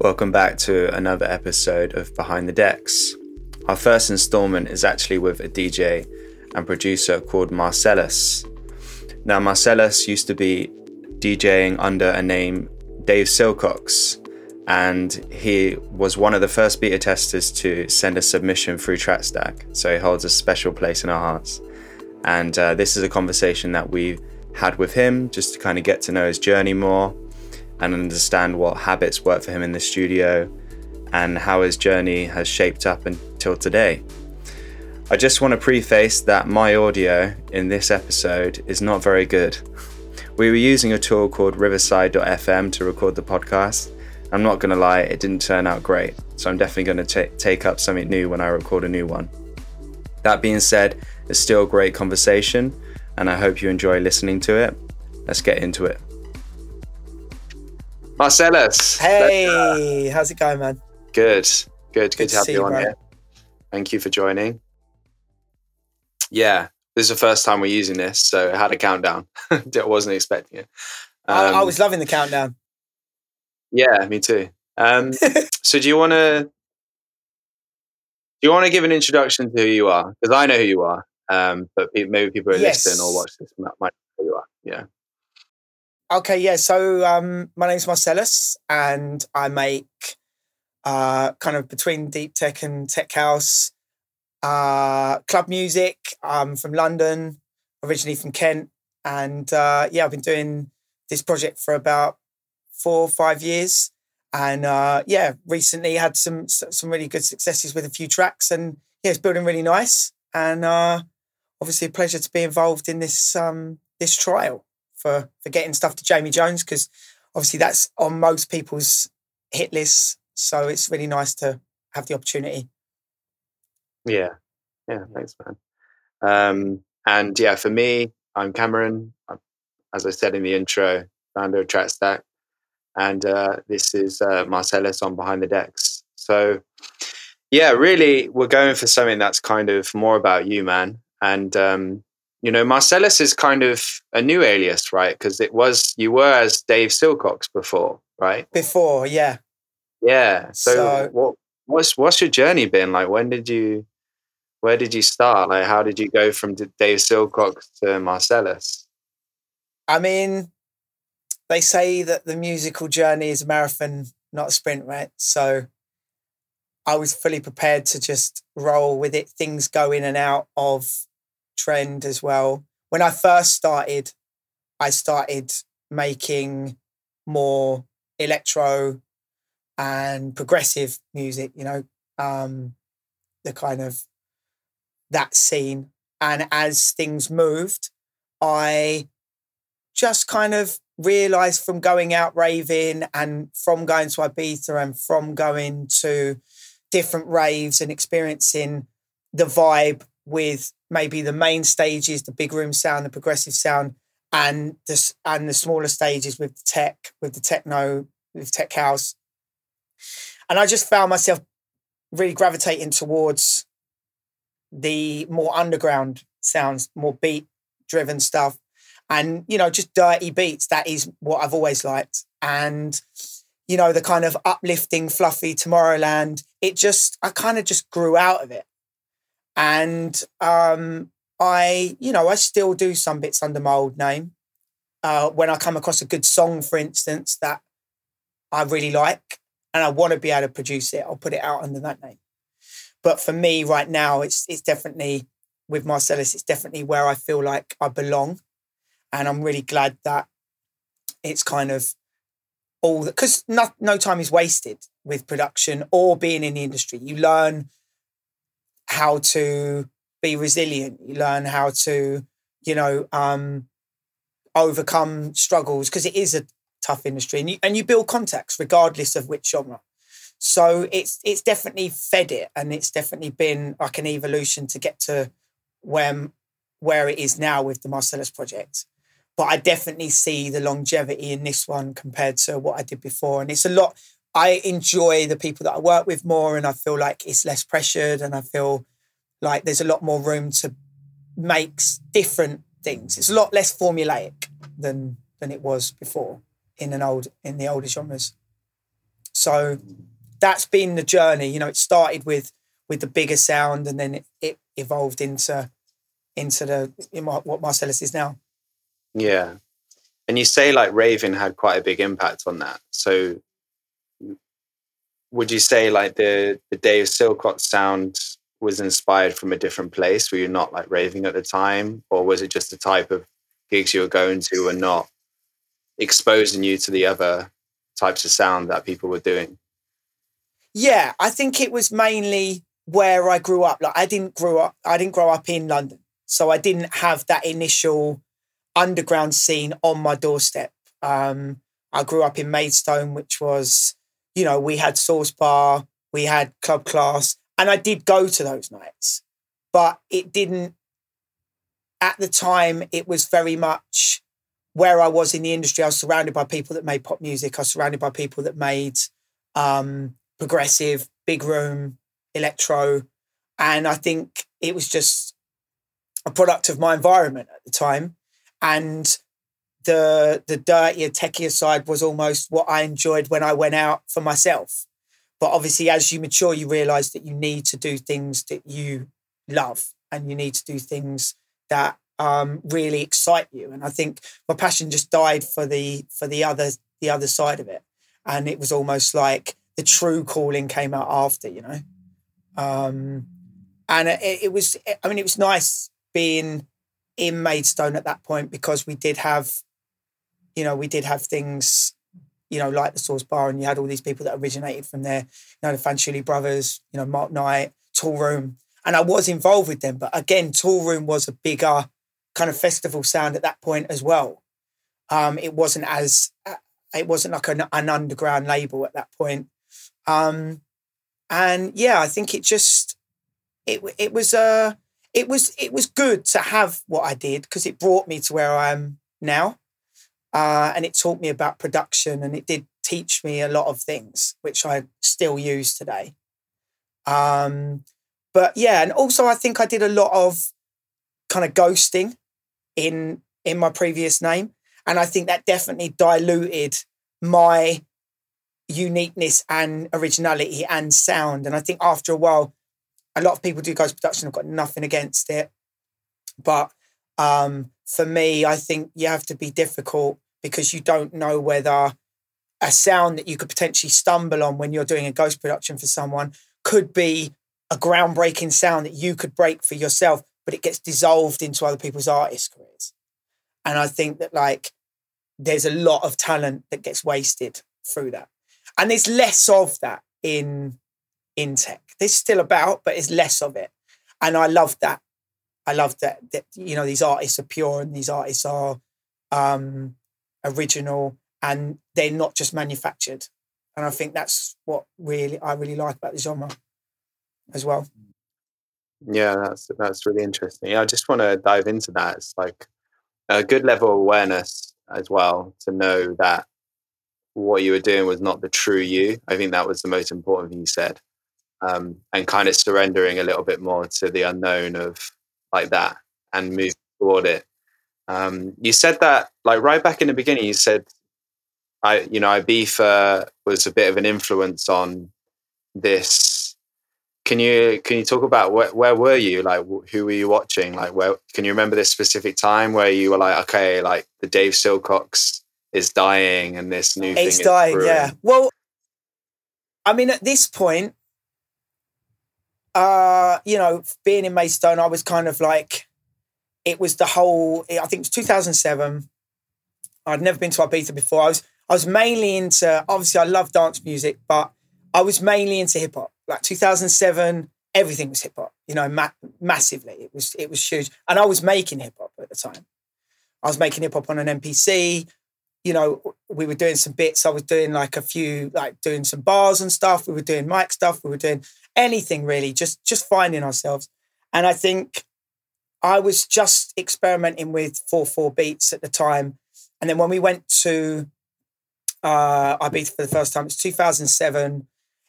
Welcome back to another episode of Behind the Decks. Our first installment is actually with a DJ and producer called Marcellus. Now, Marcellus used to be DJing under a name Dave Silcox, and he was one of the first beta testers to send a submission through TrackStack, so he holds a special place in our hearts. And uh, this is a conversation that we had with him just to kind of get to know his journey more and understand what habits work for him in the studio and how his journey has shaped up until today. I just want to preface that my audio in this episode is not very good. We were using a tool called Riverside.fm to record the podcast. I'm not going to lie, it didn't turn out great, so I'm definitely going to t- take up something new when I record a new one. That being said, it's still a great conversation, and I hope you enjoy listening to it. Let's get into it. Marcellus. Hey, how's it going, man? Good, good, good, good to have you on here. Thank you for joining. Yeah, this is the first time we're using this, so I had a countdown. I wasn't expecting it. Um, I, I, um, was loving the countdown. Yeah, me too. Um, so, do you want to do you want to give an introduction to who you are? Because I know who you are, um, but maybe people who yes. listen or watch this might know who you are. Yeah. Okay, yeah. So um, my name's Marcellus, and I make uh, kind of between deep tech and tech house uh, club music. I'm from London, originally from Kent, and uh, yeah, I've been doing this project for about four or five years, and uh, yeah, recently had some some really good successes with a few tracks, and yeah, it's building really nice, and uh, obviously a pleasure to be involved in this um, this trial for for getting stuff to Jamie Jones because obviously that's on most people's hit lists. So it's really nice to have the opportunity. Yeah, yeah, thanks, man. Um, and yeah, for me, I'm Cameron. I'm, as I said in the intro, founder of TrackStack, and uh, this is uh, Marcellus on Behind the Decks. So, yeah, really, we're going for something that's kind of more about you, man. And um, you know, Marcellus is kind of a new alias, right? Because it was you were as Dave Silcox before, right? Before, yeah. Yeah. So, so, what what's what's your journey been like? When did you where did you start? Like how did you go from Dave Silcox to Marcellus? I mean, they say that the musical journey is a marathon, not a sprint, right? So I was fully prepared to just roll with it, things go in and out of trend as well. When I first started, I started making more electro and progressive music, you know, um, the kind of that scene. And as things moved, I just kind of realized from going out raving and from going to Ibiza and from going to different raves and experiencing the vibe with maybe the main stages, the big room sound, the progressive sound, and the and the smaller stages with the tech, with the techno, with tech house. And I just found myself really gravitating towards the more underground sounds, more beat driven stuff, and you know, just dirty beats. That is what I've always liked. And you know, the kind of uplifting, fluffy Tomorrowland. It just, I kind of just grew out of it. And um, I, you know, I still do some bits under my old name. Uh, when I come across a good song, for instance, that I really like and I want to be able to produce it, I'll put it out under that name. But for me right now, it's it's definitely with Marcellus, it's definitely where I feel like I belong. And I'm really glad that it's kind of all because no, no time is wasted with production or being in the industry. You learn how to be resilient. You learn how to, you know, um, overcome struggles because it is a tough industry, and you and you build contacts regardless of which genre. So it's it's definitely fed it, and it's definitely been like an evolution to get to where where it is now with the Marcellus project. But I definitely see the longevity in this one compared to what I did before, and it's a lot. I enjoy the people that I work with more, and I feel like it's less pressured, and I feel like there's a lot more room to make different things. It's a lot less formulaic than than it was before in an old in the older genres. So that's been the journey. You know, it started with with the bigger sound, and then it, it evolved into into the in what Marcellus is now. Yeah, and you say like Raven had quite a big impact on that. So would you say like the the Dave Silcox sound was inspired from a different place? Were you not like raving at the time, or was it just the type of gigs you were going to and not exposing you to the other types of sound that people were doing? Yeah, I think it was mainly where I grew up. Like I didn't grow up I didn't grow up in London. So I didn't have that initial underground scene on my doorstep. Um, I grew up in Maidstone, which was, you know, we had Source Bar, we had Club Class, and I did go to those nights, but it didn't, at the time, it was very much where I was in the industry. I was surrounded by people that made pop music, I was surrounded by people that made um, progressive, big room, electro. And I think it was just a product of my environment at the time. And the the dirtier, techier side was almost what I enjoyed when I went out for myself. But obviously, as you mature, you realize that you need to do things that you love and you need to do things that um, really excite you. And I think my passion just died for the for the other the other side of it. And it was almost like the true calling came out after, you know. Um, and it, it was, I mean, it was nice being in Maidstone at that point because we did have, you know, we did have things you know, like the Source Bar, and you had all these people that originated from there, you know, the Fanciulli brothers, you know, Mark Knight, Toolroom, And I was involved with them. But again, Toolroom was a bigger kind of festival sound at that point as well. Um, it wasn't as, it wasn't like an, an underground label at that point. Um, and yeah, I think it just, it, it was, uh, it was, it was good to have what I did because it brought me to where I am now. Uh, and it taught me about production and it did teach me a lot of things, which I still use today. Um, but yeah, and also I think I did a lot of kind of ghosting in in my previous name. And I think that definitely diluted my uniqueness and originality and sound. And I think after a while, a lot of people do ghost production. I've got nothing against it. But um, for me, I think you have to be difficult because you don't know whether a sound that you could potentially stumble on when you're doing a ghost production for someone could be a groundbreaking sound that you could break for yourself, but it gets dissolved into other people's artist careers. And I think that like there's a lot of talent that gets wasted through that. And there's less of that in in tech. There's still about, but it's less of it. And I love that I love that that you know these artists are pure and these artists are um, original and they're not just manufactured. And I think that's what really I really like about the genre as well. Yeah, that's that's really interesting. I just want to dive into that. It's like a good level of awareness as well to know that what you were doing was not the true you. I think that was the most important thing you said. Um, and kind of surrendering a little bit more to the unknown of like that and move toward it. Um, you said that like right back in the beginning. You said, "I, you know, Ibiza was a bit of an influence on this." Can you can you talk about where where were you? Like, who were you watching? Like, where can you remember this specific time where you were like, okay, like the Dave Silcox is dying and this new it's thing dying. Brewing. Yeah. Well, I mean, at this point, uh, you know, being in Maidstone, I was kind of like, it was the whole. I think it was 2007. I'd never been to Ibiza before. I was I was mainly into. Obviously, I love dance music, but I was mainly into hip hop. Like 2007, everything was hip hop. You know, ma- massively. It was it was huge, and I was making hip hop at the time. I was making hip hop on an MPC. You know, we were doing some bits. I was doing like a few, like doing some bars and stuff. We were doing mic stuff. We were doing anything really, just just finding ourselves. And I think I was just experimenting with four four beats at the time, and then when we went to uh, Ibiza for the first time, it's 2007.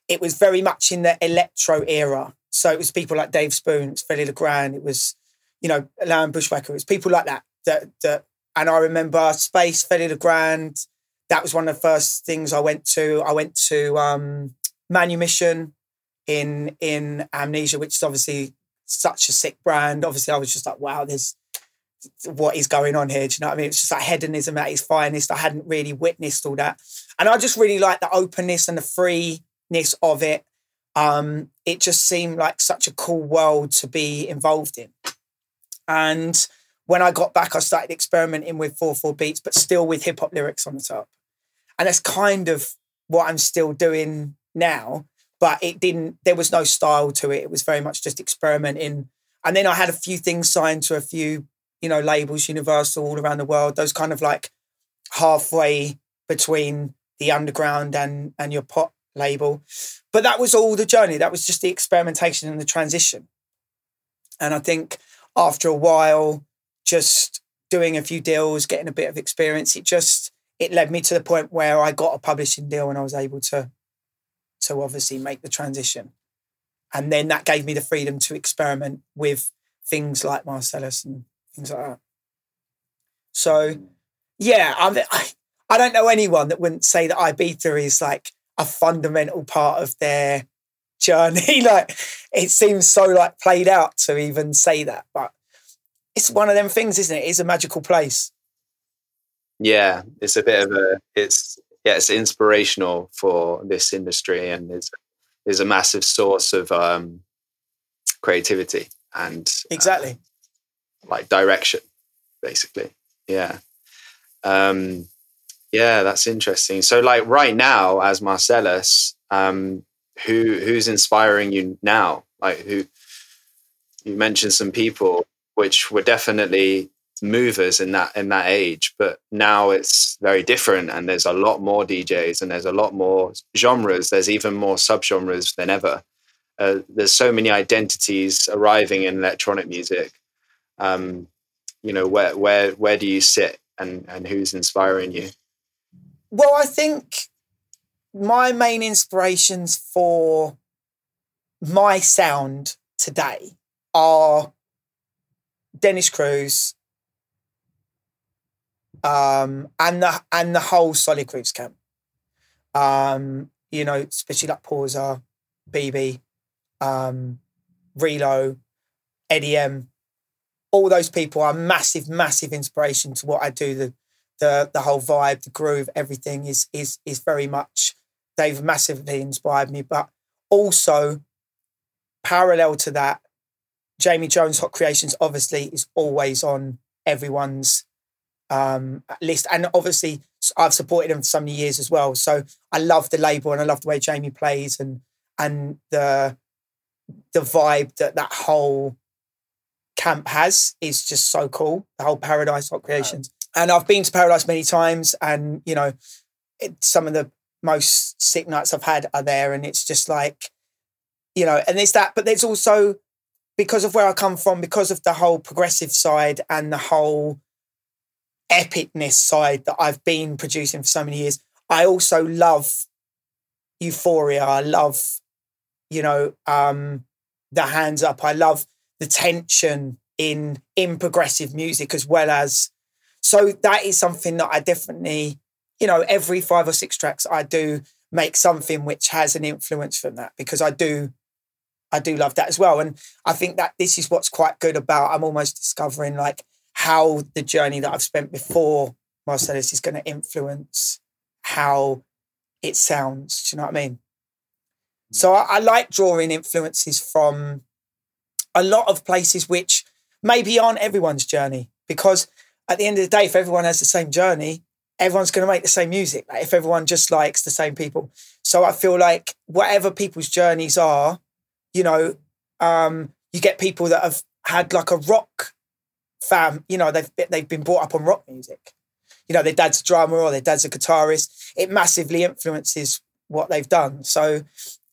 It was very much in the electro era, so it was people like Dave Spoon, it's Fedde Le Grand, it was you know Lauren Bushwhacker, it was people like that that that. And I remember Space, Fedde Le Grand, that was one of the first things I went to. I went to um, Manumission in in Amnesia, which is obviously such a sick brand. Obviously, I was just like, wow, there's what is going on here. Do you know what I mean? It's just like hedonism at its finest. I hadn't really witnessed all that. And I just really like the openness and the freeness of it. Um, it just seemed like such a cool world to be involved in. And when I got back, I started experimenting with 4 4 beats, but still with hip hop lyrics on the top. And that's kind of what I'm still doing now. But it didn't, there was no style to it. It was very much just experimenting. And then I had a few things signed to a few you know, labels, Universal all around the world, those kind of like halfway between the underground and and your pop label. But that was all the journey. That was just the experimentation and the transition. And I think after a while, just doing a few deals, getting a bit of experience, it just it led me to the point where I got a publishing deal and I was able to to obviously make the transition. And then that gave me the freedom to experiment with things like Marcellus and things like that. So, yeah, I'm, I, I don't know anyone that wouldn't say that Ibiza is like a fundamental part of their journey. like, it seems so like played out to even say that, but it's one of them things, isn't it? It's a magical place. Yeah, it's a bit of a it's yeah, it's inspirational for this industry and it's is a massive source of um creativity and exactly like direction, basically. Yeah. Um, yeah, that's interesting. So, like right now, as Marcellus, um, who who's inspiring you now? Like who? You mentioned some people which were definitely movers in that in that age, but now it's very different, and there's a lot more DJs, and there's a lot more genres. There's even more subgenres than ever. Uh, there's so many identities arriving in electronic music um, you know where where where do you sit and and who's inspiring you well i think my main inspirations for my sound today are dennis cruz um, and the and the whole solid Grooves camp um, you know especially like PAWSA, Bibi um, Reelow eddie m all those people are massive, massive inspiration to what I do. The the the whole vibe, the groove, everything is is is very much they've massively inspired me. But also parallel to that, Jamie Jones Hot Creations obviously is always on everyone's um, list. And obviously I've supported him for so many years as well. So I love the label and I love the way Jamie plays and and the the vibe that that whole camp has is just so cool. The whole Paradise Hot Creations. And I've been to Paradise many times, and you know, it, some of the most sick nights I've had are there, and it's just like, you know, and there's that, but there's also because of where I come from, because of the whole progressive side and the whole epicness side that I've been producing for so many years. I also love Euphoria. I love, you know, um, the hands up. I love the tension in in progressive music as well as so that is something that I definitely you know every five or six tracks I do make something which has an influence from that because I do I do love that as well and I think that this is what's quite good about I'm almost discovering like how the journey that I've spent before Marcellus is going to influence how it sounds do you know what I mean so I, I like drawing influences from a lot of places which maybe aren't everyone's journey because at the end of the day, if everyone has the same journey, everyone's going to make the same music. Like if everyone just likes the same people. So I feel like whatever people's journeys are, you know, um, you get people that have had like a rock fam, you know, they've they've been brought up on rock music. You know, their dad's a drummer or their dad's a guitarist. It massively influences what they've done. So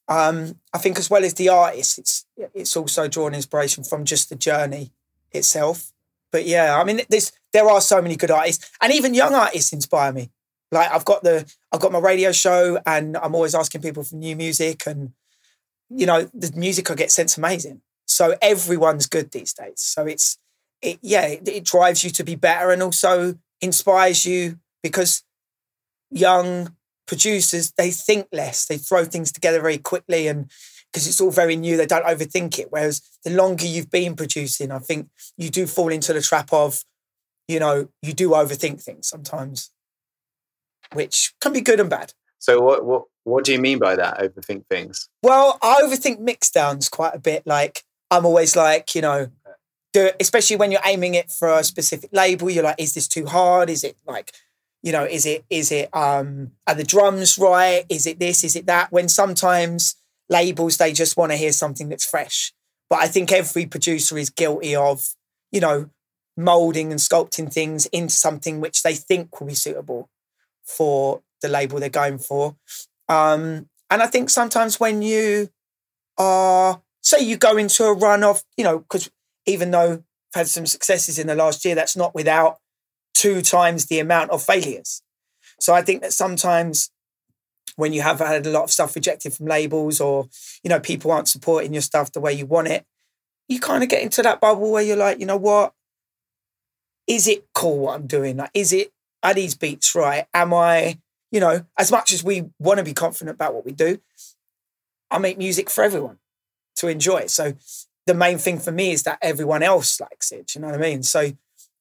um, I think as well as the artist, it's it's also drawn inspiration from just the journey itself. But yeah, I mean, there's there are so many good artists, and even young artists inspire me. Like I've got the I've got my radio show, and I'm always asking people for new music, and you know the music I get sent's amazing. So everyone's good these days. So it's it yeah, it, it drives you to be better, and also inspires you because young producers, they think less, they throw things together very quickly and because it's all very new, they don't overthink it. Whereas the longer you've been producing, I think you do fall into the trap of, you know, you do overthink things sometimes, which can be good and bad. So what what what do you mean by that? Overthink things? Well, I overthink mixdowns quite a bit. Like I'm always like, you know, do it, especially when you're aiming it for a specific label. You're like, is this too hard? Is it like, you know, is it is it um are the drums right? Is it this? Is it that? When sometimes labels they just want to hear something that's fresh. But I think every producer is guilty of, you know, molding and sculpting things into something which they think will be suitable for the label they're going for. Um, and I think sometimes when you are, say, you go into a run of, you know, because even though I've had some successes in the last year, that's not without two times the amount of failures. So I think that sometimes when you have had a lot of stuff rejected from labels or, you know, people aren't supporting your stuff the way you want it, you kind of get into that bubble where you're like, you know what? Is it cool what I'm doing? Like, is it, are these beats right? Am I, you know, as much as we want to be confident about what we do, I make music for everyone to enjoy. So the main thing for me is that everyone else likes it. you know what I mean? So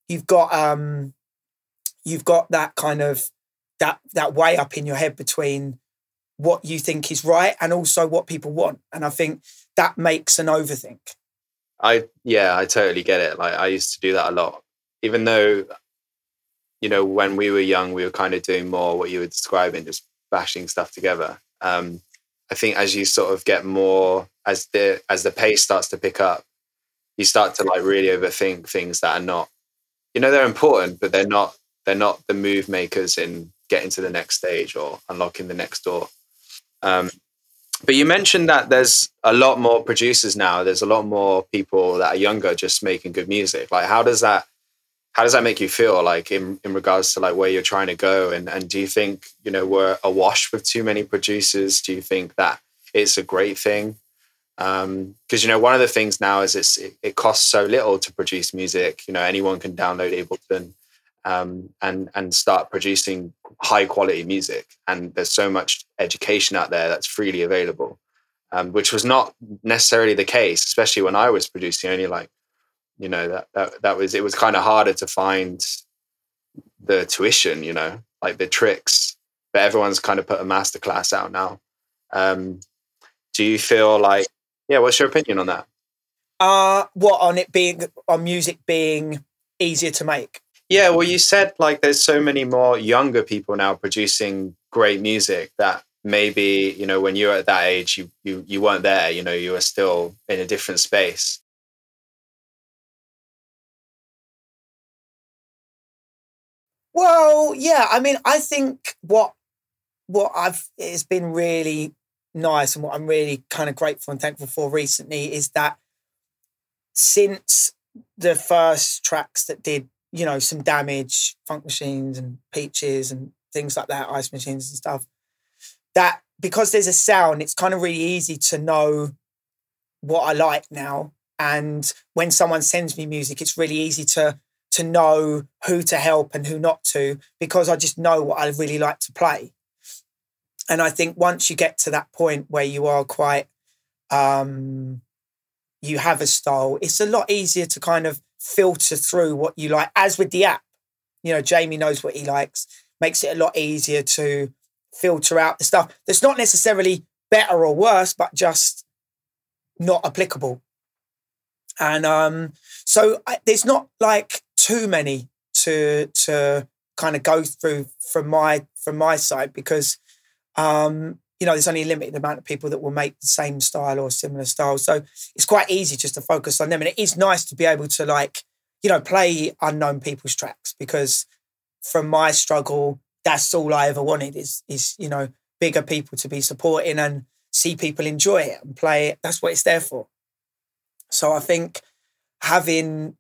you've got um you've got that kind of that that way up in your head between what you think is right and also what people want. And I think that makes an overthink. I yeah, I totally get it. Like I used to do that a lot. Even though, you know, when we were young, we were kind of doing more what you were describing, just bashing stuff together. Um, I think as you sort of get more as the as the pace starts to pick up, you start to like really overthink things that are not, you know, they're important, but they're not they're not the move makers in getting to the next stage or unlocking the next door. Um, but you mentioned that there's a lot more producers now. There's a lot more people that are younger just making good music. Like, how does that how does that make you feel? Like in in regards to like where you're trying to go, and and do you think you know we're awash with too many producers? Do you think that it's a great thing? Because um, you know one of the things now is it's it, it costs so little to produce music. You know anyone can download Ableton um, and and start producing high quality music. And there's so much education out there that's freely available, um, which was not necessarily the case, especially when I was producing. Only like, you know, that that that was it was kind of harder to find the tuition, you know, like the tricks. But everyone's kind of put a masterclass out now. Um, do you feel like, yeah? What's your opinion on that? Uh, what on it being on music being easier to make? Yeah, well, you said like there's so many more younger people now producing great music that maybe you know when you were at that age you you you weren't there. You know, you were still in a different space. Well, yeah. I mean, I think what what I've it's been really nice and what I'm really kind of grateful and thankful for recently is that since the first tracks that did you know, some damage, funk machines and peaches and things like that, ice machines and stuff. That because there's a sound, it's kind of really easy to know what I like now. And when someone sends me music, it's really easy to to know who to help and who not to because I just know what I really like to play. And I think once you get to that point where you are quite um you have a style, it's a lot easier to kind of filter through what you like. As with the app, you know, Jamie knows what he likes, makes it a lot easier to filter out the stuff that's not necessarily better or worse, but just not applicable. And um, so I, there's not like too many to to kind of go through from my from my side because um, you know, there's only a limited amount of people that will make the same style or similar style. So it's quite easy just to focus on them. And it is nice to be able to like, you know, play unknown people's tracks because from my struggle, that's all I ever wanted is is, you know, bigger people to be supporting and see people enjoy it and play it. That's what it's there for. So I think having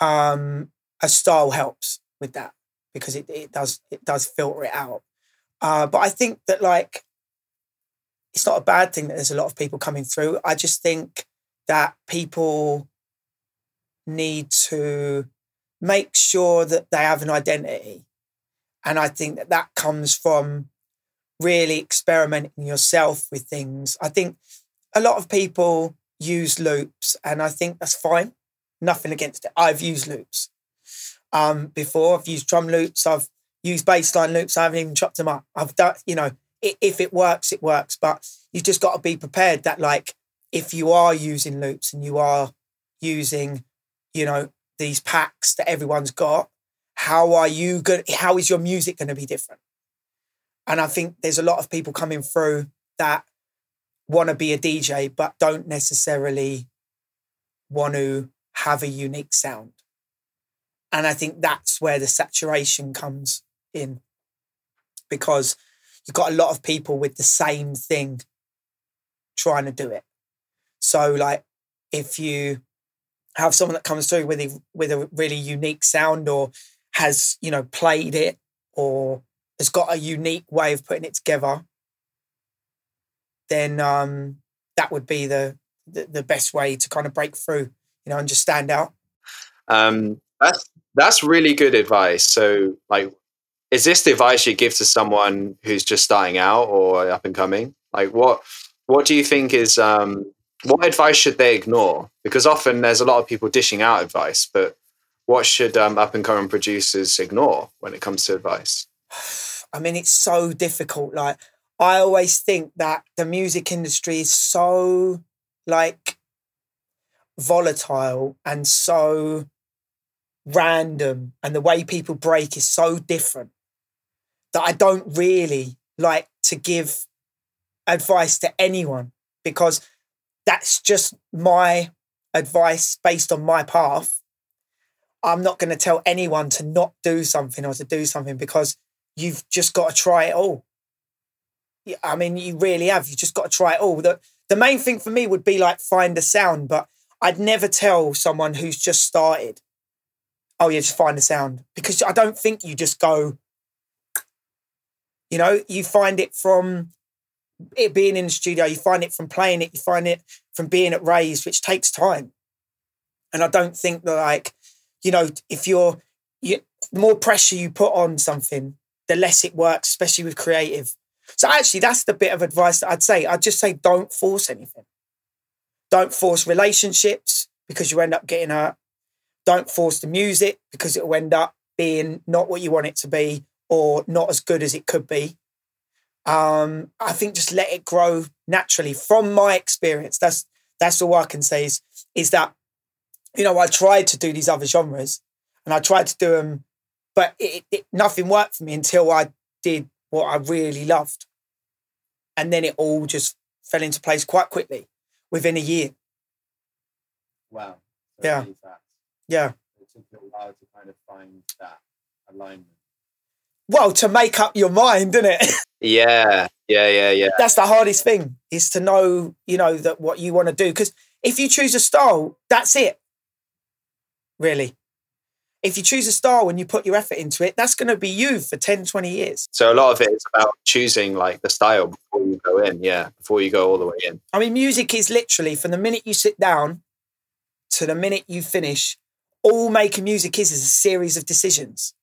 um a style helps with that because it, it does it does filter it out. Uh, but I think that like it's not a bad thing that there's a lot of people coming through. I just think that people need to make sure that they have an identity And I think that that comes from really experimenting yourself with things. I think a lot of people use loops, and I think that's fine. Nothing against it. I've used loops um, before. I've used drum loops. I've used bassline loops. I haven't even chopped them up. I've done, you know, if it works, it works. But you just got to be prepared that, like, if you are using loops and you are using, you know, these packs that everyone's got, how are you good? How is your music going to be different? And I think there's a lot of people coming through that want to be a DJ, but don't necessarily want to have a unique sound. And I think that's where the saturation comes in because you've got a lot of people with the same thing trying to do it. So, like, if you have someone that comes through with a, with a really unique sound or has, you know, played it or has got a unique way of putting it together, then um, that would be the, the, the best way to kind of break through, you know, and just stand out. Um, that's that's really good advice. So, like, is this the advice you give to someone who's just starting out or up and coming? Like, what what do you think is um, what advice should they ignore? Because often there's a lot of people dishing out advice, but what should um, up and coming producers ignore when it comes to advice? I mean, it's so difficult. Like, I always think that the music industry is so like volatile and so random, and the way people break is so different that I don't really like to give advice to anyone because that's just my advice based on my path. I'm not going to tell anyone to not do something or to do something because you've just got to try it all. I mean, you really have. You just got to try it all. The, the main thing for me would be like find a sound, but I'd never tell someone who's just started, oh, yeah, just find a sound because I don't think you just go, you know, you find it from it being in the studio, you find it from playing it, you find it from being at raves, which takes time. And I don't think that, like, you know, if you're, you, the more pressure you put on something, the less it works, especially with creative. So actually, that's the bit of advice that I'd say. I'd just say don't force anything. Don't force relationships because you end up getting hurt. Don't force the music because it will end up being not what you want it to be or not as good as it could be. Um, I think just let it grow naturally. From my experience, that's that's all I can say is is that you know I tried to do these other genres and I tried to do them, but it, it, nothing worked for me until I did what I really loved, and then it all just fell into place quite quickly within a year. Wow. So yeah. Yeah. It took a while to kind of find that alignment. Well, to make up your mind, didn't it? Yeah, yeah, yeah, yeah. That's the hardest thing is to know, you know, that what you want to do. Because if you choose a style, that's it. Really. If you choose a style and you put your effort into it, that's going to be you for 10, 20 years. So a lot of it is about choosing like the style before you go in. Yeah, before you go all the way in. I mean, music is literally from the minute you sit down to the minute you finish, all making music is is a series of decisions.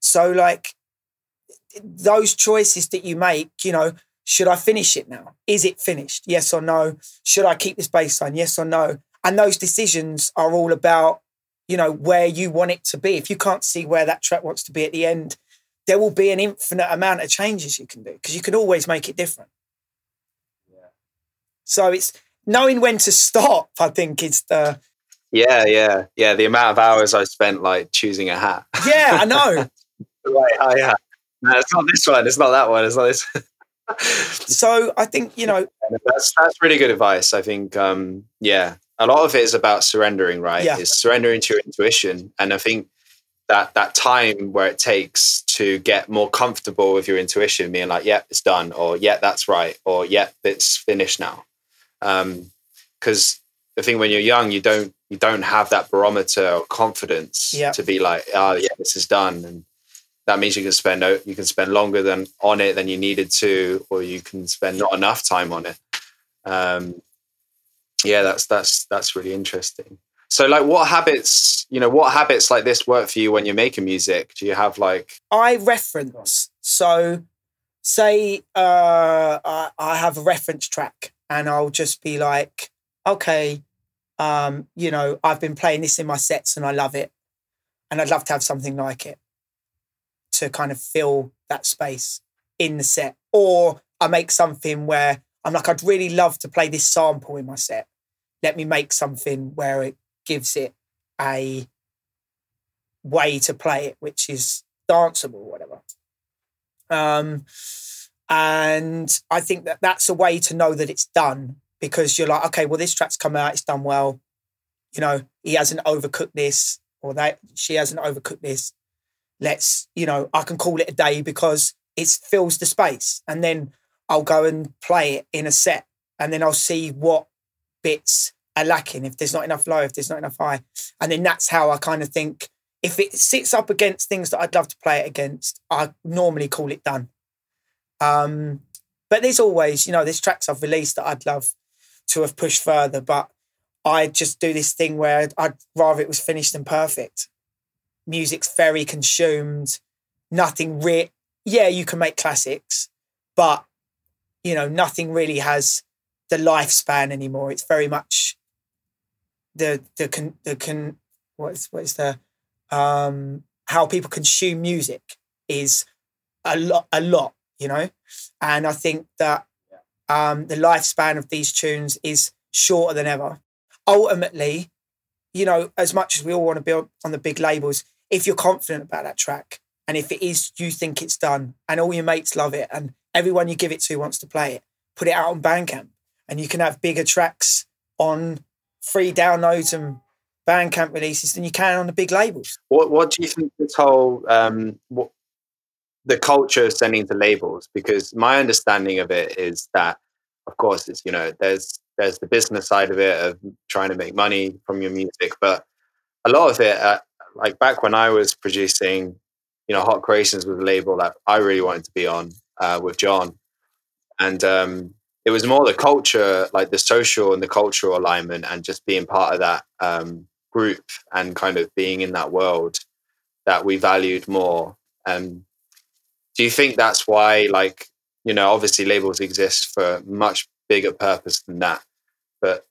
So, like, those choices that you make, you know, should I finish it now? Is it finished? Yes or no? Should I keep this bass line? Yes or no? And those decisions are all about, you know, where you want it to be. If you can't see where that track wants to be at the end, there will be an infinite amount of changes you can do because you can always make it different. Yeah. So it's knowing when to stop, I think, is the. Yeah, yeah, yeah. The amount of hours I spent like choosing a hat. Yeah, I know. right, hi-hat. No, it's not this one. It's not that one. It's not this. so I think you know that's that's really good advice. I think um, yeah, a lot of it is about surrendering, right? Yeah. Is surrendering to your intuition, and I think that that time where it takes to get more comfortable with your intuition, being like, yeah, it's done, or yeah, that's right, or yeah, it's finished now. Because um, I think when you're young, you don't you don't have that barometer or confidence yeah. to be like, oh yeah, this is done, and that means you can spend you can spend longer than on it than you needed to, or you can spend not enough time on it. Um, yeah, that's that's that's really interesting. So, like, what habits, you know, what habits like this work for you when you're making music? Do you have like? I reference. So, say uh, I, I have a reference track, and I'll just be like, okay, um, you know, I've been playing this in my sets, and I love it, and I'd love to have something like it to kind of fill that space in the set, or I make something where I'm like, I'd really love to play this sample in my set. Let me make something where it gives it a way to play it, which is danceable, whatever. Um, and I think that that's a way to know that it's done because you're like, okay, well, this track's come out, it's done well. You know, he hasn't overcooked this, or that she hasn't overcooked this. Let's, you know, I can call it a day because it fills the space. And then I'll go and play it in a set and then I'll see what bits are lacking, if there's not enough low, if there's not enough high. And then that's how I kind of think if it sits up against things that I'd love to play it against, I normally call it done. Um, but there's always, you know, there's tracks I've released that I'd love to have pushed further, but I just do this thing where I'd rather it was finished and perfect. Music's very consumed, nothing real. Yeah, you can make classics, but you know, nothing really has the lifespan anymore. It's very much the the con the con what's what's the um how people consume music is a lot a lot, you know? And I think that um the lifespan of these tunes is shorter than ever. Ultimately, you know, as much as we all want to build on the big labels, if you're confident about that track and if it is you think it's done and all your mates love it and everyone you give it to wants to play it. Put it out on Bandcamp, and you can have bigger tracks on free downloads and Bandcamp releases than you can on the big labels. What What do you think this whole um, what, the culture of sending to labels? Because my understanding of it is that, of course, it's you know there's there's the business side of it of trying to make money from your music, but a lot of it, uh, like back when I was producing, you know, Hot Creations was a label that I really wanted to be on uh, with John, and um, it was more the culture, like the social and the cultural alignment, and just being part of that um, group and kind of being in that world that we valued more. Um, do you think that's why, like, you know, obviously labels exist for much bigger purpose than that, but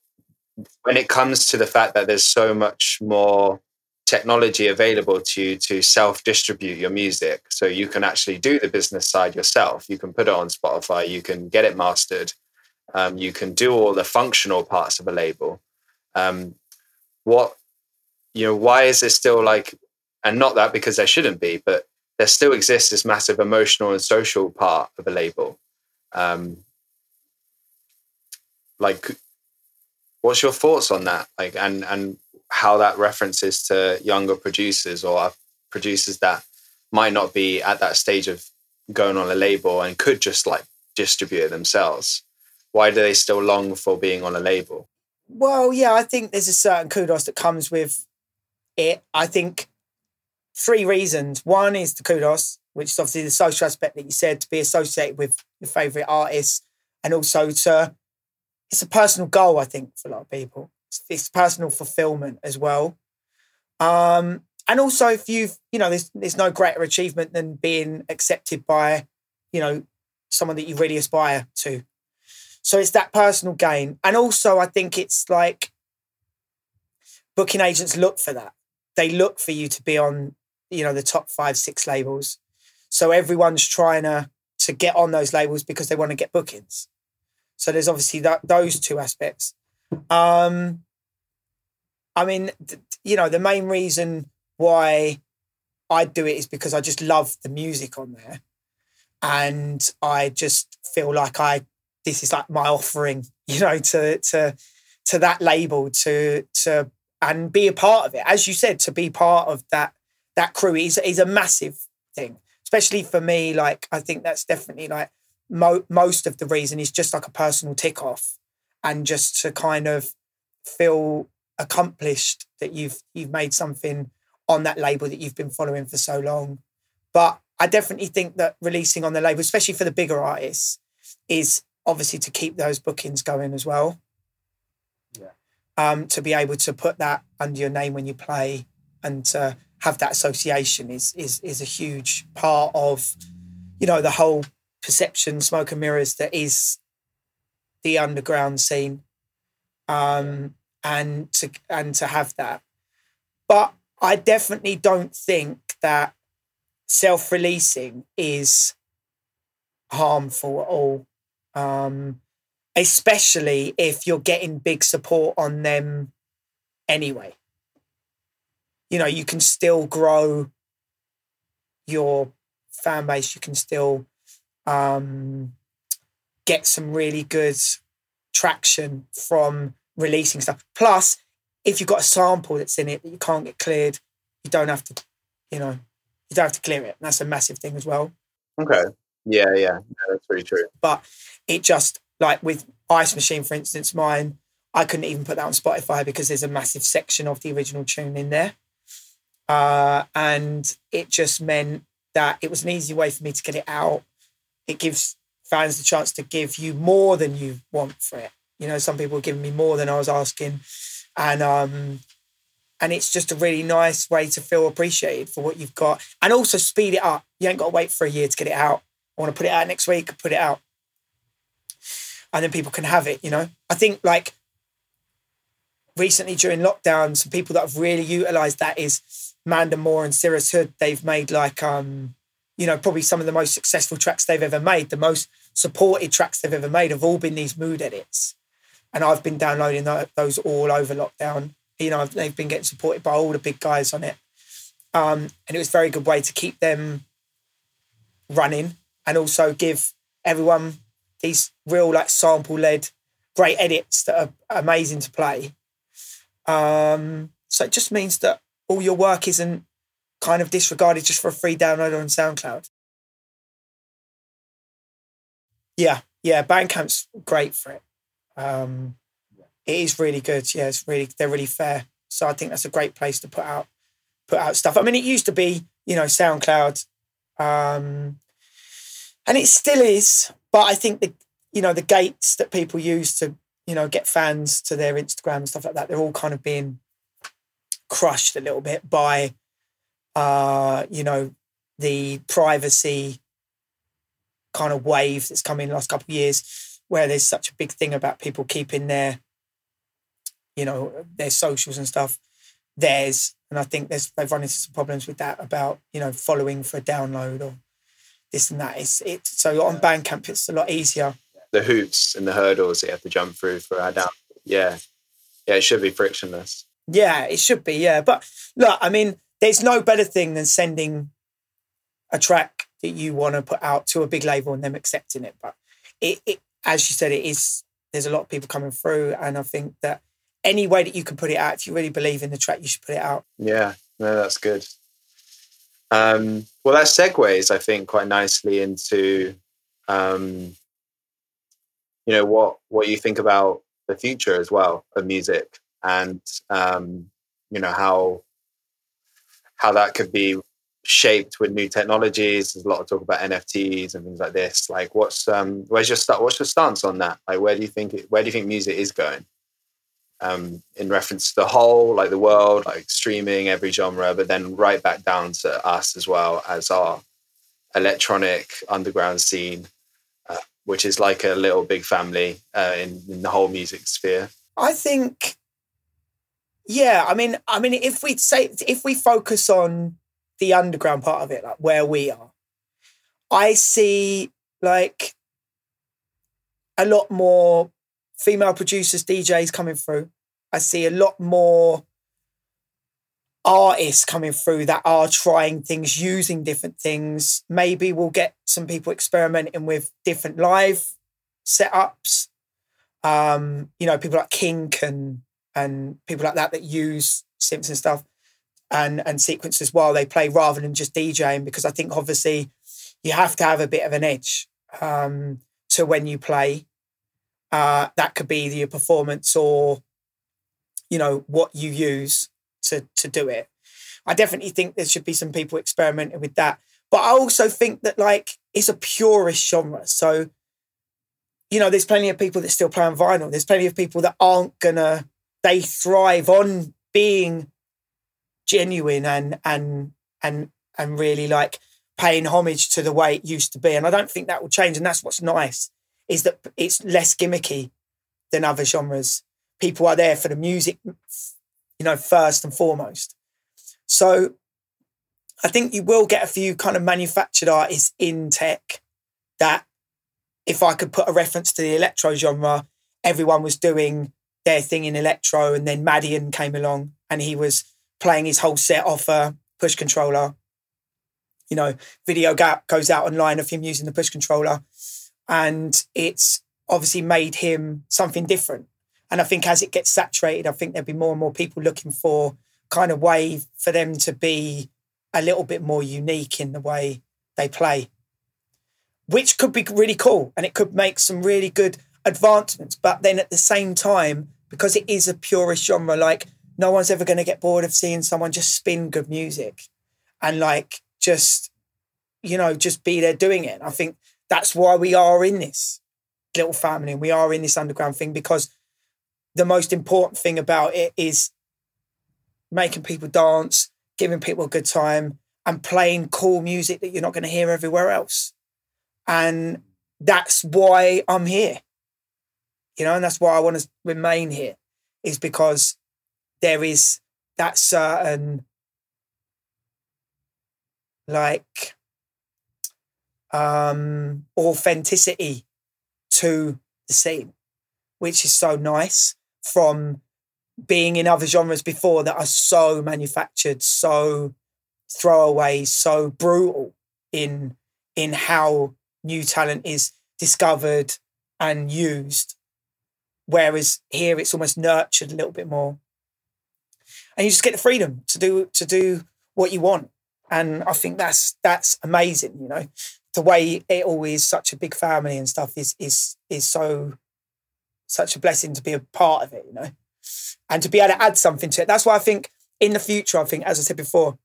when it comes to the fact that there's so much more technology available to you to self distribute your music. So you can actually do the business side yourself. You can put it on Spotify, you can get it mastered, um, you can do all the functional parts of a label. Um, what, you know, why is there still like, and not that because there shouldn't be, but there still exists this massive emotional and social part of a label. Um, like, what's your thoughts on that? Like, and and how that references to younger producers or producers that might not be at that stage of going on a label and could just like distribute it themselves why do they still long for being on a label well yeah i think there's a certain kudos that comes with it i think three reasons one is the kudos which is obviously the social aspect that you said to be associated with your favorite artists and also to it's a personal goal i think for a lot of people it's personal fulfillment as well. Um, and also, if you've, you know, there's there's no greater achievement than being accepted by, you know, someone that you really aspire to. So it's that personal gain, and also I think it's like booking agents look for that. They look for you to be on, you know, the top five, six labels. So everyone's trying to to get on those labels because they want to get bookings. So there's obviously that those two aspects. Um, I mean, you know, the main reason why I do it is because I just love the music on there, and I just feel like I this is like my offering, you know, to to to that label to to and be a part of it. As you said, to be part of that that crew is is a massive thing, especially for me. Like I think that's definitely like mo- most of the reason is just like a personal tick off, and just to kind of feel accomplished that you've you've made something on that label that you've been following for so long. But I definitely think that releasing on the label, especially for the bigger artists, is obviously to keep those bookings going as well. Yeah. um, to be able to put that under your name when you play and to have that association is is is a huge part of you know the whole perception smoke and mirrors that is the underground scene um and to and to have that but i definitely don't think that self-releasing is harmful at all um especially if you're getting big support on them anyway. You know you can still grow your fan base. You can still um, get some really good traction from releasing stuff. Plus if you've got a sample that's in it that you can't get cleared you don't have to you know you don't have to clear it. That's a massive thing as well. Okay yeah yeah, yeah that's very true but it just like with ice machine for instance mine i couldn't even put that on spotify because there's a massive section of the original tune in there uh, and it just meant that it was an easy way for me to get it out. It gives fans the chance to give you more than you want for it. You know, some people were giving me more than I was asking. And um, and it's just a really nice way to feel appreciated for what you've got. And also speed it up. You ain't got to wait for a year to get it out. I want to put it out next week, put it out. And then people can have it, you know. I think like recently during lockdown, some people that have really utilized that is Manda Moor and Sirus Hood, they've made like um, you know, probably some of the most successful tracks they've ever made, the most supported tracks they've ever made have all been these mood edits. And I've been downloading those all over lockdown. You know, they've been getting supported by all the big guys on it. Um, and it was a very good way to keep them running and also give everyone these real like sample led great edits that are amazing to play. Um, so it just means that all your work isn't kind of disregarded just for a free download on SoundCloud. Yeah, yeah, Bandcamp's great for it. Um, it is really good. Yeah, it's really they're really fair. So I think that's a great place to put out put out stuff. I mean, it used to be you know SoundCloud, um, and it still is. But I think the you know the gates that people use to you know get fans to their Instagram stuff like that, they're all kind of being crushed a little bit by, uh, you know, the privacy kind of wave that's come in the last couple of years, where there's such a big thing about people keeping their, you know, their socials and stuff theirs. And I think there's they've run into some problems with that about you know following for a download or this and that. It's it so on Bandcamp it's a lot easier. The hoops and the hurdles that you have to jump through for down. Yeah, yeah, it should be frictionless. Yeah, it should be. Yeah, but look, I mean, there's no better thing than sending a track that you want to put out to a big label and them accepting it. But it, it, as you said, it is. There's a lot of people coming through, and I think that any way that you can put it out, if you really believe in the track, you should put it out. Yeah, no, that's good. Um, well, that segues, I think, quite nicely into, um, you know, what what you think about the future as well of music and um, you know how how that could be shaped with new technologies. There's a lot of talk about NFTs and things like this. Like, what's um, where's your? What's your stance on that? Like, where do you think it, where do you think music is going? Um, in reference to the whole, like the world, like streaming every genre, but then right back down to us as well as our electronic underground scene, uh, which is like a little big family uh, in, in the whole music sphere. I think yeah, I mean, I mean, if we say if we focus on the underground part of it, like where we are, I see like a lot more female producers, DJs coming through. I see a lot more artists coming through that are trying things, using different things. Maybe we'll get some people experimenting with different live setups. Um, you know, people like Kink and and people like that that use synths and stuff and and sequences while they play rather than just DJing because I think obviously you have to have a bit of an edge um, to when you play. Uh, that could be your performance or you know what you use to to do it. I definitely think there should be some people experimenting with that, but I also think that like it's a purist genre, so you know there's plenty of people that still play on vinyl. There's plenty of people that aren't gonna they thrive on being genuine and and and and really like paying homage to the way it used to be. And I don't think that will change. And that's what's nice is that it's less gimmicky than other genres. People are there for the music, you know, first and foremost. So I think you will get a few kind of manufactured artists in tech that if I could put a reference to the electro genre, everyone was doing their thing in electro, and then Madeon came along and he was playing his whole set off a push controller. You know, video gap goes out online of him using the push controller, and it's obviously made him something different. And I think as it gets saturated, I think there'll be more and more people looking for kind of way for them to be a little bit more unique in the way they play, which could be really cool and it could make some really good advancements. But then at the same time, because it is a purist genre, like no one's ever going to get bored of seeing someone just spin good music and like just, you know, just be there doing it. I think that's why we are in this little family we are in this underground thing because the most important thing about it is making people dance, giving people a good time, and playing cool music that you're not going to hear everywhere else. And that's why I'm here you know, and that's why I want to remain here, is because there is that certain like um authenticity to the scene, which is so nice from being in other genres before that are so manufactured, so throwaway, so brutal in in how new talent is discovered and used Whereas here it's almost nurtured a little bit more. And you just get the freedom to do to do what you want. And I think that's that's amazing, you know. The way it all is such a big family and stuff is is is so such a blessing to be a part of it, you know. And to be able to add something to it. That's why I think in the future, I think, as I said before,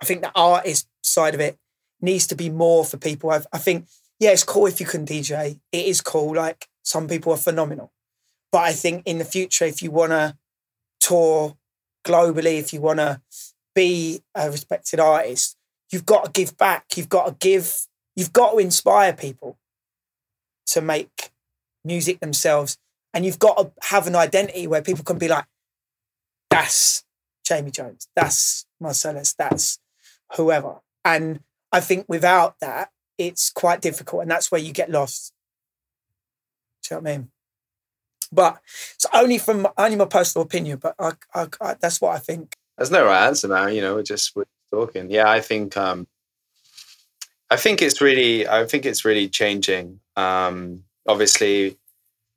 I think the artist side of it needs to be more for people. I've, I think, yeah, it's cool if you can DJ. It is cool. Like some people are phenomenal. But I think in the future, if you want to tour globally, if you want to be a respected artist, you've got to give back. You've got to give, you've got to inspire people to make music themselves. And you've got to have an identity where people can be like, that's Jamie Jones, that's Marcellus, that's whoever. And I think without that, it's quite difficult. And that's where you get lost. Do you know what I mean? But it's only from only my personal opinion, but I, I, I, that's what I think. There's no right answer, man. You know, we're just we're talking. Yeah, I think um, I think it's really I think it's really changing. Um, obviously,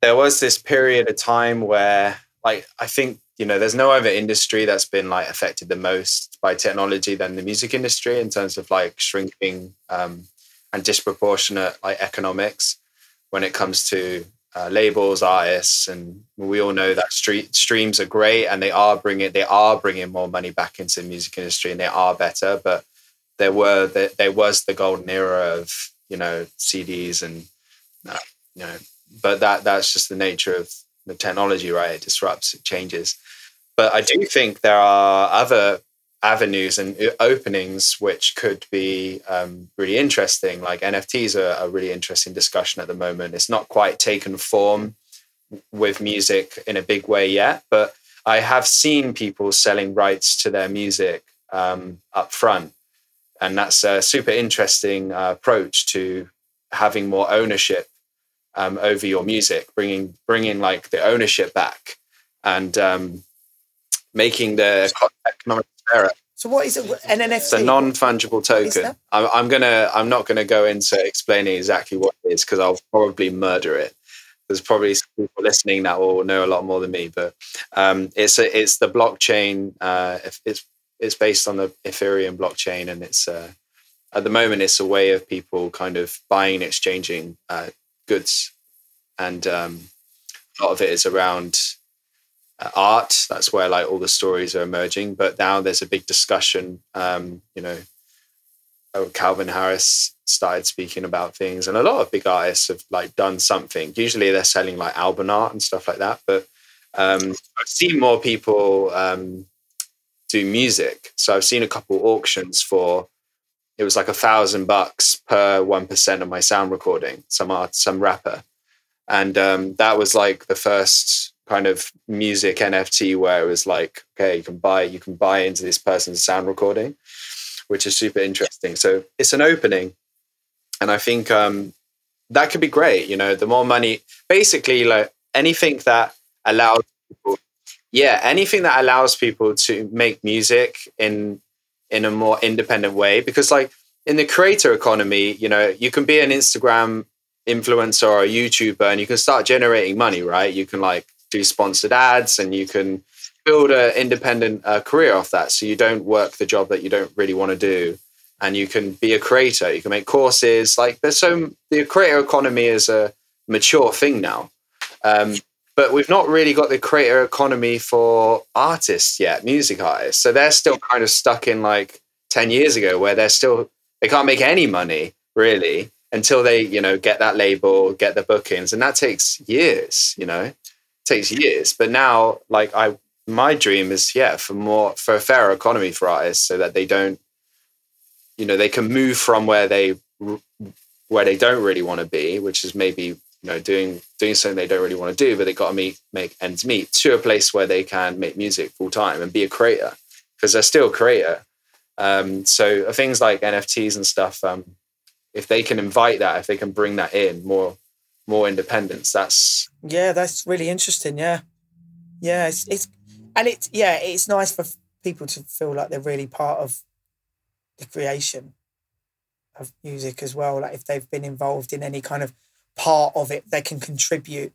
there was this period of time where, like, I think you know, there's no other industry that's been like affected the most by technology than the music industry in terms of like shrinking um, and disproportionate like economics when it comes to uh, labels, artists, and we all know that street streams are great, and they are bringing they are bringing more money back into the music industry, and they are better. But there were there, there was the golden era of you know CDs and uh, you know, but that that's just the nature of the technology, right? It disrupts, it changes. But I do think there are other avenues and uh, openings which could be um, really interesting. Like NFTs are a really interesting discussion at the moment. It's not quite taken form with music in a big way yet, but I have seen people selling rights to their music um, up front. And that's a super interesting uh, approach to having more ownership um, over your music, bringing bringing like the ownership back and um, making the economic so what is it? An NFT? It's a non-fungible token. I'm, I'm, gonna. I'm not gonna go into explaining exactly what it is because I'll probably murder it. There's probably people listening that will know a lot more than me, but um, it's a, it's the blockchain. Uh, it's it's based on the Ethereum blockchain, and it's uh, at the moment it's a way of people kind of buying and exchanging uh, goods, and um, a lot of it is around uh, art. That's where like all the stories are emerging. But now there's a big discussion. Um, you know, oh, Calvin Harris started speaking about things, and a lot of big artists have like done something. Usually they're selling like album art and stuff like that, but Um, I've seen more people um, do music. So I've seen a couple auctions for it was like a thousand bucks per one percent of my sound recording. Some art, some rapper, and um, that was like the first kind of music NFT where it was like, okay, you can buy you can buy into this person's sound recording, which is super interesting. So it's an opening, and I think um, that could be great. You know, the more money, basically, like anything that allows people, yeah, anything that allows people to make music in in a more independent way because like in the creator economy you know you can be an instagram influencer or a youtuber and you can start generating money right? You can like do sponsored ads and you can build an independent uh, career off that. So you don't work the job that you don't really want to do and you can be a creator you can make courses like there's so the creator economy is a mature thing now. Um, but we've not really got the creator economy for artists yet, music artists. So they're still kind of stuck in like 10 years ago where they're still, they can't make any money really until they, you know, get that label, get the bookings. And that takes years, you know, it takes years. But now, like, I, my dream is, yeah, for more, for a fairer economy for artists so that they don't, you know, they can move from where they, where they don't really want to be, which is maybe you know doing doing something they don't really want to do but they got to meet make ends meet to a place where they can make music full time and be a creator because they're still a creator. Um, so things like nfts and stuff um, if they can invite that if they can bring that in more more independence that's yeah that's really interesting yeah. Yeah it's, it's and it's yeah it's nice for people to feel like they're really part of the creation of music as well like if they've been involved in any kind of part of it they can contribute.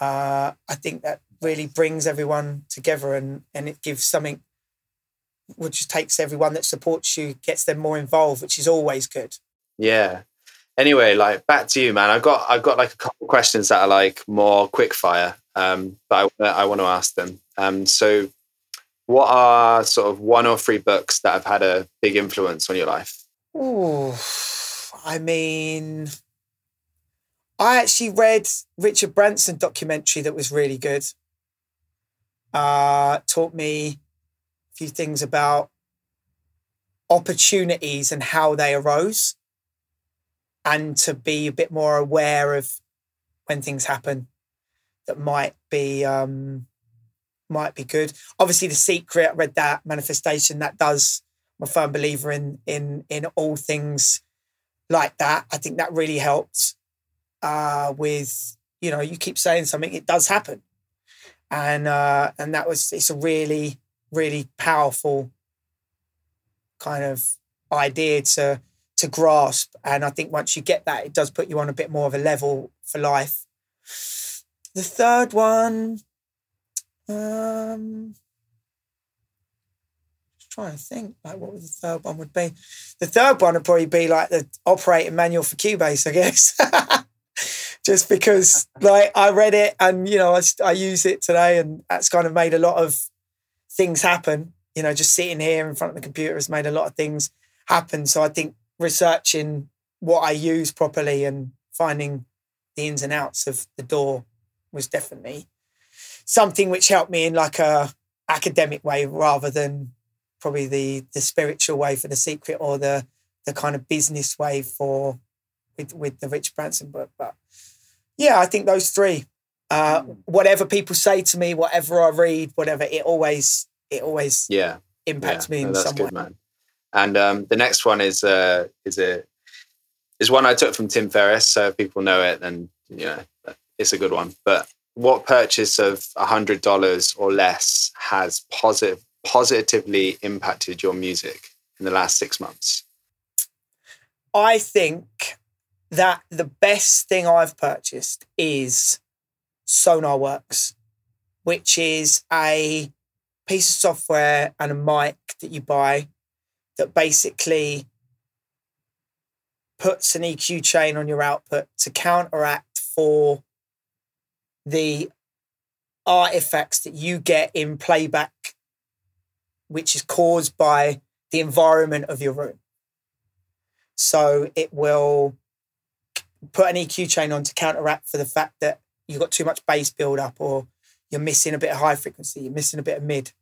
Uh, I think that really brings everyone together and, and it gives something which takes everyone that supports you, gets them more involved, which is always good. Yeah. Anyway, like back to you, man. I've got I've got like a couple of questions that are like more quick fire, um, but I, I want to ask them. Um, so, what are sort of one or three books that have had a big influence on your life? Oh, I mean, I actually read Richard Branson documentary that was really good. Uh, taught me a few things about opportunities and how they arose, and to be a bit more aware of when things happen that might be um, might be good. Obviously, The Secret. I read that manifestation. That does. I'm a firm believer in in in all things like that. I think that really helped uh, with you know you keep saying something, it does happen, and uh, and that was it's a really really powerful kind of idea to to grasp, and I think once you get that, it does put you on a bit more of a level for life. The third one, um, trying to think like what would the third one would be. The third one would probably be like the operating manual for Cubase, I guess. just because like I read it and you know I, I use it today and that's kind of made a lot of things happen you know just sitting here in front of the computer has made a lot of things happen so I think researching what I use properly and finding the ins and outs of the door was definitely something which helped me in like a academic way rather than probably the the spiritual way for the secret or the the kind of business way for with with the Rich Branson book. But yeah, I think those three. Uh, hmm. whatever people say to me, whatever I read, whatever it always it always yeah impacts yeah. me in no, that's some good, way. Man. And um, the next one is uh, is a is one I took from Tim Ferriss. So if people know it, then you know it's a good one. But what purchase of a hundred dollars or less has positive positively impacted your music in the last six months? I think that the best thing I've purchased is SonarWorks, which is a piece of software and a mic that you buy that basically puts an EQ chain on your output to counteract for the artifacts that you get in playback, which is caused by the environment of your room. So it will put an EQ chain on to counteract for the fact that you've got too much bass build up or you're missing a bit of high frequency, you're missing a bit of mid,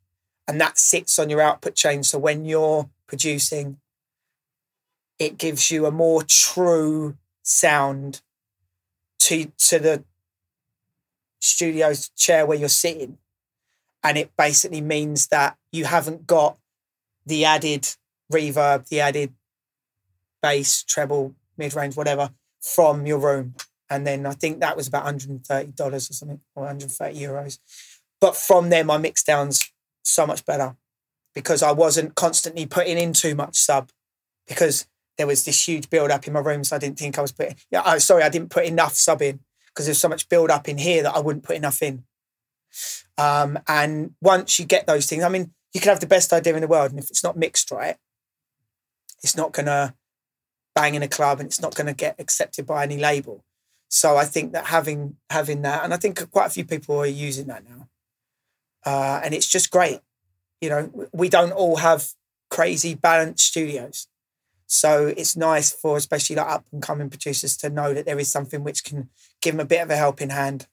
and that sits on your output chain. So when you're producing, it gives you a more true sound to to the studio's chair where you're sitting. And it basically means that you haven't got the added reverb, the added bass, treble, mid range, whatever, from your room. And then I think that was about $130 or something, or 130 euros. But from there, my mix down's so much better because I wasn't constantly putting in too much sub because there was this huge build up in my room. So I didn't think I was putting, yeah, oh, sorry, I didn't put enough sub in because there's so much build up in here that I wouldn't put enough in. Um, and once you get those things, I mean, you can have the best idea in the world, and if it's not mixed right, it's not gonna bang in a club, and it's not gonna get accepted by any label. So I think that having having that, and I think quite a few people are using that now, uh, and it's just great. You know, we don't all have crazy balanced studios. So it's nice for especially like up and coming producers to know that there is something which can give them a bit of a helping hand.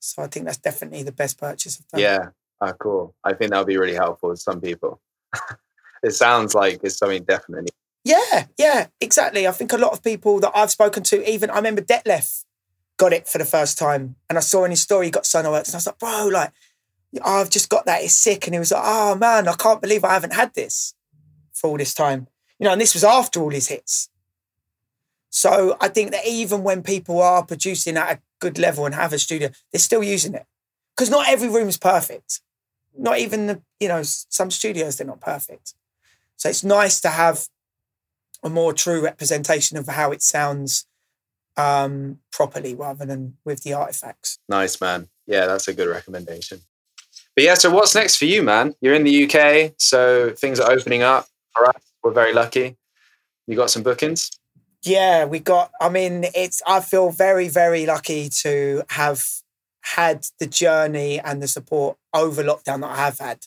So I think that's definitely the best purchase of that. Yeah. Oh, cool. I think that would be really helpful to some people. it sounds like it's something definitely. Yeah, yeah, exactly. I think a lot of people that I've spoken to, even I remember Detlef got it for the first time. And I saw in his story he got SonarWorks. And I was like, bro, like, I've just got that. It's sick. And he was like, oh man, I can't believe I haven't had this for all this time. You know, and this was after all his hits. So I think that even when people are producing at a good level and have a studio, they're still using it. Because not every room is perfect. Not even the, you know, some studios, they're not perfect. So it's nice to have a more true representation of how it sounds um, properly rather than with the artifacts. Nice, man. Yeah, that's a good recommendation. But yeah, so what's next for you, man? You're in the UK, so things are opening up for us. We're very lucky. You got some bookings? Yeah, we got. I mean, it's. I feel very, very lucky to have had the journey and the support over lockdown that I have had.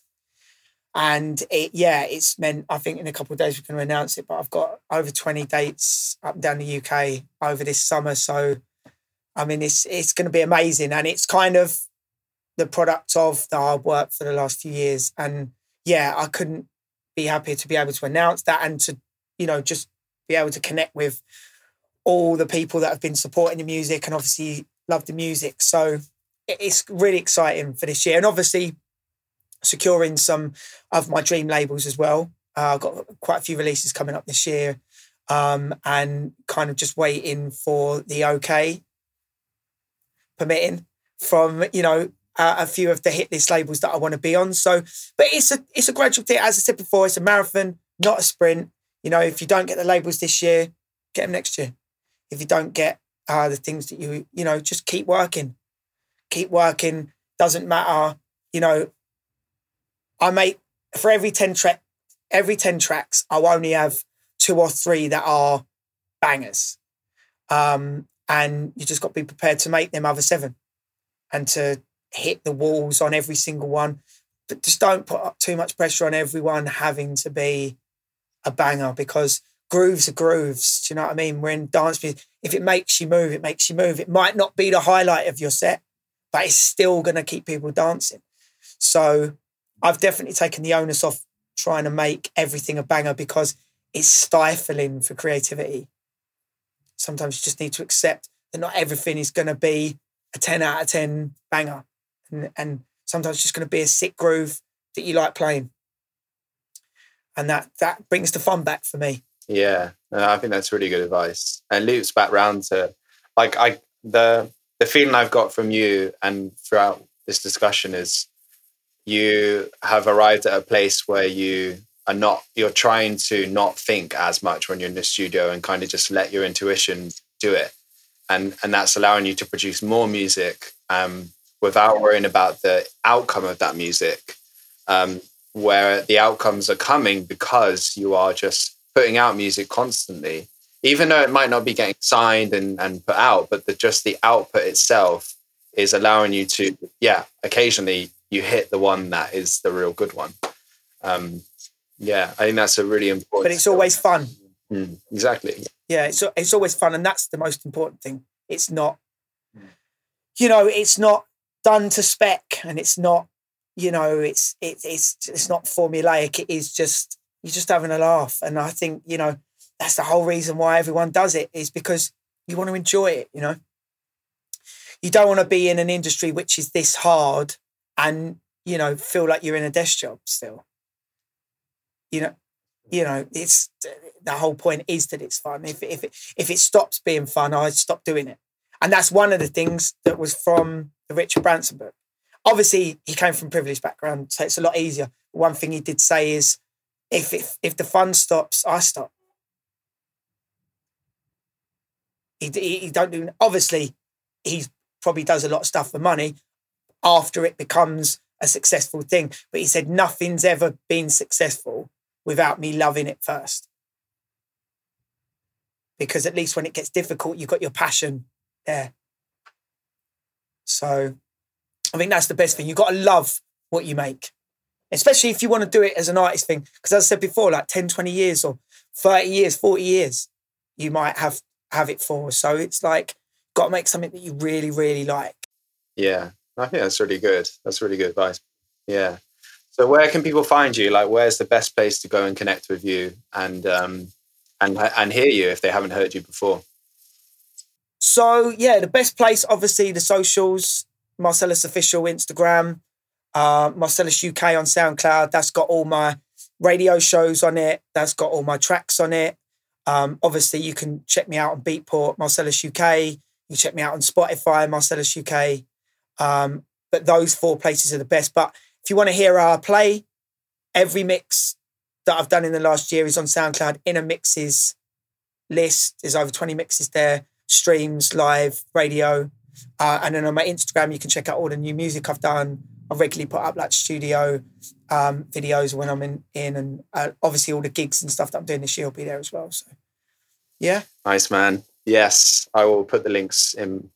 And it, yeah, it's meant. I think in a couple of days we're going to announce it, but I've got over twenty dates up and down the UK over this summer. So, I mean, it's it's going to be amazing, and it's kind of the product of the hard work for the last few years. And yeah, I couldn't be happier to be able to announce that and to, you know, just be able to connect with all the people that have been supporting the music and obviously love the music. So it's really exciting for this year. And obviously securing some of my dream labels as well. Uh, I've got quite a few releases coming up this year um, and kind of just waiting for the okay permitting from, you know, uh, a few of the hit list labels that I want to be on. So, but it's a it's a gradual thing. As I said before, it's a marathon, not a sprint. You know, if you don't get the labels this year, get them next year. If you don't get uh, the things that you you know, just keep working, keep working. Doesn't matter. You know, I make for every ten track, every ten tracks, I'll only have two or three that are bangers. Um, and you just got to be prepared to make them other seven and to hit the walls on every single one. But just don't put up too much pressure on everyone having to be a banger because grooves are grooves. Do you know what I mean? We're in dance music. If it makes you move, it makes you move. It might not be the highlight of your set, but it's still going to keep people dancing. So I've definitely taken the onus off trying to make everything a banger because it's stifling for creativity. Sometimes you just need to accept that not everything is going to be a 10 out of 10 banger and, and sometimes it's just going to be a sick groove that you like playing. And that that brings the fun back for me. Yeah, I think that's really good advice. And loops back round to like I the the feeling I've got from you and throughout this discussion is you have arrived at a place where you are not you're trying to not think as much when you're in the studio and kind of just let your intuition do it. And and that's allowing you to produce more music um, without worrying about the outcome of that music, um, where the outcomes are coming because you are just putting out music constantly, even though it might not be getting signed and, and put out, but the, just the output itself is allowing you to, yeah, occasionally you hit the one that is the real good one. Um, yeah, I think that's a really important. But it's always fun. Mm, exactly. Yeah, it's it's always fun, and that's the most important thing. It's not, you know, it's not done to spec and it's not, you know, it's it, it's it's not formulaic. It is just you're just having a laugh. And I think, you know, that's the whole reason why everyone does it is because you want to enjoy it, you know. You don't want to be in an industry which is this hard and, you know, feel like you're in a desk job still. You know, you know, it's the whole point is that it's fun. If if it if it stops being fun, I stop doing it. And that's one of the things that was from the Richard Branson book. Obviously, he came from privileged background, so it's a lot easier. One thing he did say is, if if, if the fun stops, I stop. He, he, he don't do. Obviously, he probably does a lot of stuff for money after it becomes a successful thing. But he said nothing's ever been successful without me loving it first. Because at least when it gets difficult, you've got your passion there. So I think that's the best thing. You've got to love what you make, especially if you want to do it as an artist thing. Because as I said before, like 10, 20 years or 30 years, 40 years, you might have have it for. So it's like, got to make something that you really, really like. Yeah, I think that's really good. That's really good advice. Yeah. So where can people find you? Like, where's the best place to go and connect with you and um, and and hear you if they haven't heard you before? So yeah, the best place, obviously, the socials, Marcellus official Instagram, uh, Marcellus UK on SoundCloud. That's got all my radio shows on it. That's got all my tracks on it. Um, obviously, you can check me out on Beatport, Marcellus UK. You check me out on Spotify, Marcellus UK. Um, but those four places are the best. But if you want to hear our play, every mix that I've done in the last year is on SoundCloud in a mixes list. There's over 20 mixes there, streams, live, radio. Uh, and then on my Instagram, you can check out all the new music I've done. I regularly put up like studio um, videos when I'm in, in and uh, obviously all the gigs and stuff that I'm doing this year will be there as well. So, yeah. Nice, man. Yes, I will put the links in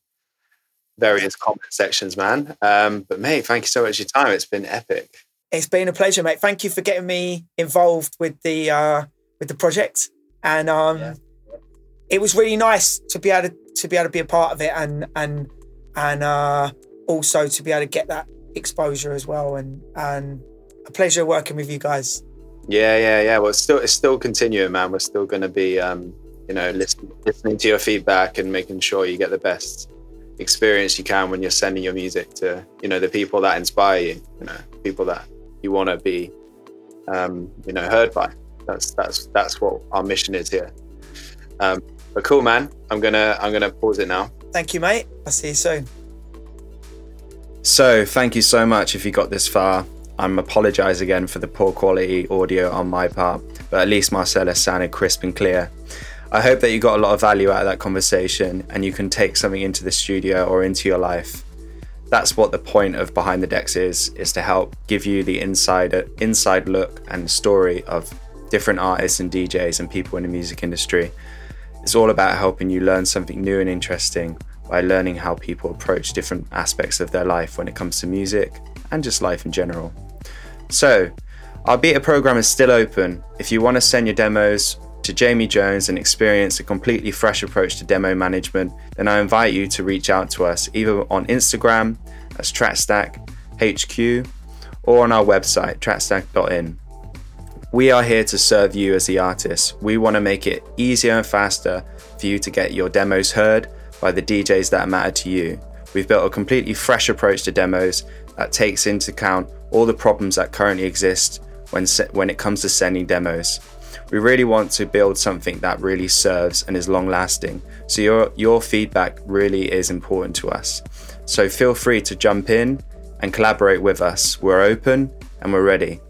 various comment sections, man. Um, but mate, thank you so much for your time. It's been epic. It's been a pleasure, mate. Thank you for getting me involved with the uh, with the project, and um, yeah. it was really nice to be able to, to be able to be a part of it, and and and uh, also to be able to get that exposure as well, and and a pleasure working with you guys. Yeah, yeah, yeah. Well, it's still it's still continuing, man. We're still going to be, um, you know, listen, listening to your feedback and making sure you get the best experience you can when you're sending your music to you know the people that inspire you you know people that you want to be um, you know heard by. That's that's that's what our mission is here. Um, but cool man. I'm gonna i'm gonna pause it now. Thank you mate. I'll see you soon. So thank you so much if you got this far. I'm apologize again for the poor quality audio on my part but at least marcellus sounded crisp and clear I hope that you got a lot of value out of that conversation and you can take something into the studio or into your life. That's what the point of Behind the Decks is, is to help give you the inside inside look and story of different artists and DJs and people in the music industry. It's all about helping you learn something new and interesting by learning how people approach different aspects of their life when it comes to music and just life in general. So, our beta program is still open. If you want to send your demos to Jamie Jones and experience a completely fresh approach to demo management, then I invite you to reach out to us either on Instagram as Trackstack HQ or on our website, trackstack.in. We are here to serve you as the artist. We want to make it easier and faster for you to get your demos heard by the DJs that matter to you. We've built a completely fresh approach to demos that takes into account all the problems that currently exist when, se- when it comes to sending demos. We really want to build something that really serves and is long lasting. So your your feedback really is important to us. So feel free to jump in and collaborate with us. We're open and we're ready.